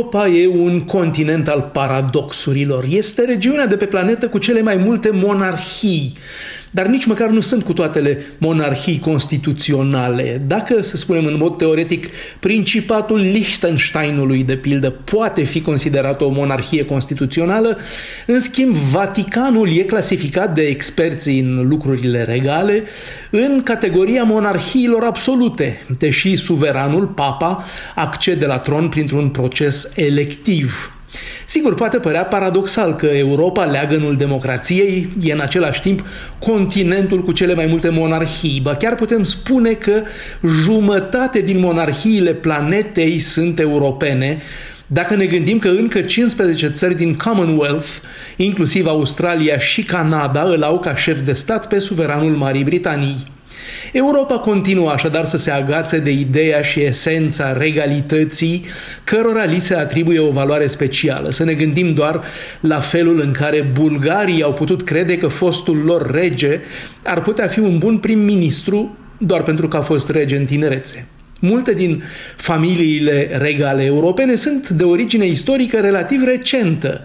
Europa e un continent al paradoxurilor. Este regiunea de pe planetă cu cele mai multe monarhii dar nici măcar nu sunt cu toatele monarhii constituționale. Dacă, să spunem în mod teoretic, Principatul Liechtensteinului, de pildă, poate fi considerat o monarhie constituțională, în schimb, Vaticanul e clasificat de experții în lucrurile regale în categoria monarhiilor absolute, deși suveranul, papa, accede la tron printr-un proces electiv. Sigur, poate părea paradoxal că Europa, leagănul democrației, e în același timp continentul cu cele mai multe monarhii. Ba chiar putem spune că jumătate din monarhiile planetei sunt europene, dacă ne gândim că încă 15 țări din Commonwealth, inclusiv Australia și Canada, îl au ca șef de stat pe suveranul Marii Britanii. Europa continuă așadar să se agațe de ideea și esența regalității, cărora li se atribuie o valoare specială. Să ne gândim doar la felul în care bulgarii au putut crede că fostul lor rege ar putea fi un bun prim-ministru doar pentru că a fost rege în tinerețe. Multe din familiile regale europene sunt de origine istorică relativ recentă.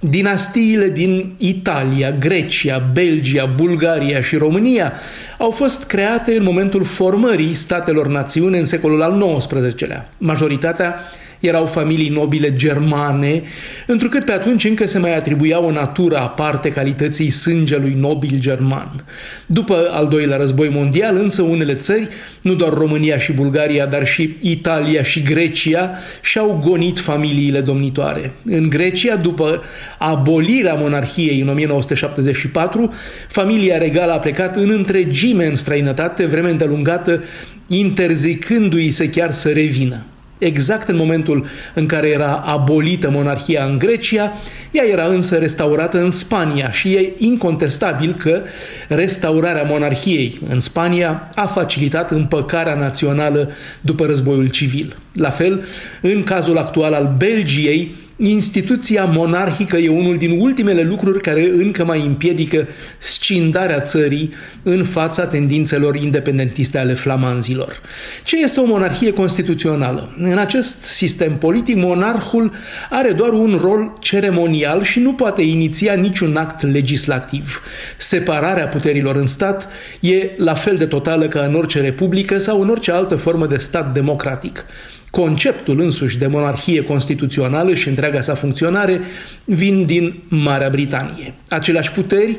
Dinastiile din Italia, Grecia, Belgia, Bulgaria și România au fost create în momentul formării statelor națiune în secolul al XIX-lea. Majoritatea erau familii nobile germane, întrucât pe atunci încă se mai atribuia o natură aparte calității sângelui nobil german. După al doilea război mondial, însă unele țări, nu doar România și Bulgaria, dar și Italia și Grecia, și-au gonit familiile domnitoare. În Grecia, după abolirea monarhiei în 1974, familia regală a plecat în întregime în străinătate, vreme îndelungată, interzicându-i se chiar să revină. Exact în momentul în care era abolită monarhia în Grecia, ea era însă restaurată în Spania și e incontestabil că restaurarea monarhiei în Spania a facilitat împăcarea națională după războiul civil. La fel, în cazul actual al Belgiei, Instituția monarhică e unul din ultimele lucruri care încă mai împiedică scindarea țării în fața tendințelor independentiste ale flamanzilor. Ce este o monarhie constituțională? În acest sistem politic, monarhul are doar un rol ceremonial și nu poate iniția niciun act legislativ. Separarea puterilor în stat e la fel de totală ca în orice republică sau în orice altă formă de stat democratic. Conceptul însuși de monarhie constituțională și întreaga sa funcționare vin din Marea Britanie. Aceleași puteri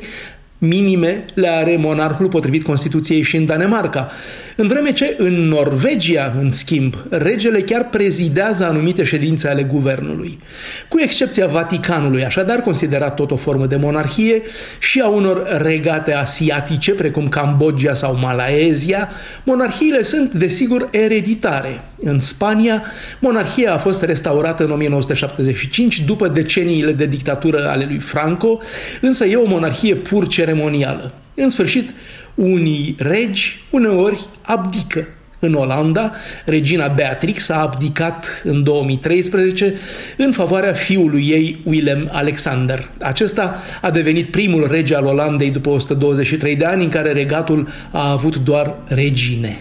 minime le are monarhul potrivit Constituției și în Danemarca. În vreme ce în Norvegia, în schimb, regele chiar prezidează anumite ședințe ale guvernului. Cu excepția Vaticanului, așadar considerat tot o formă de monarhie și a unor regate asiatice, precum Cambodgia sau Malaezia, monarhiile sunt, desigur, ereditare. În Spania, monarhia a fost restaurată în 1975 după deceniile de dictatură ale lui Franco, însă e o monarhie pur ceremonială. În sfârșit, unii regi uneori abdică. În Olanda, regina Beatrix a abdicat în 2013 în favoarea fiului ei, Willem Alexander. Acesta a devenit primul rege al Olandei după 123 de ani în care regatul a avut doar regine.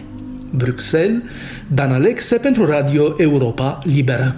Bruxelles, Dan Alexe pentru Radio Europa Liberă.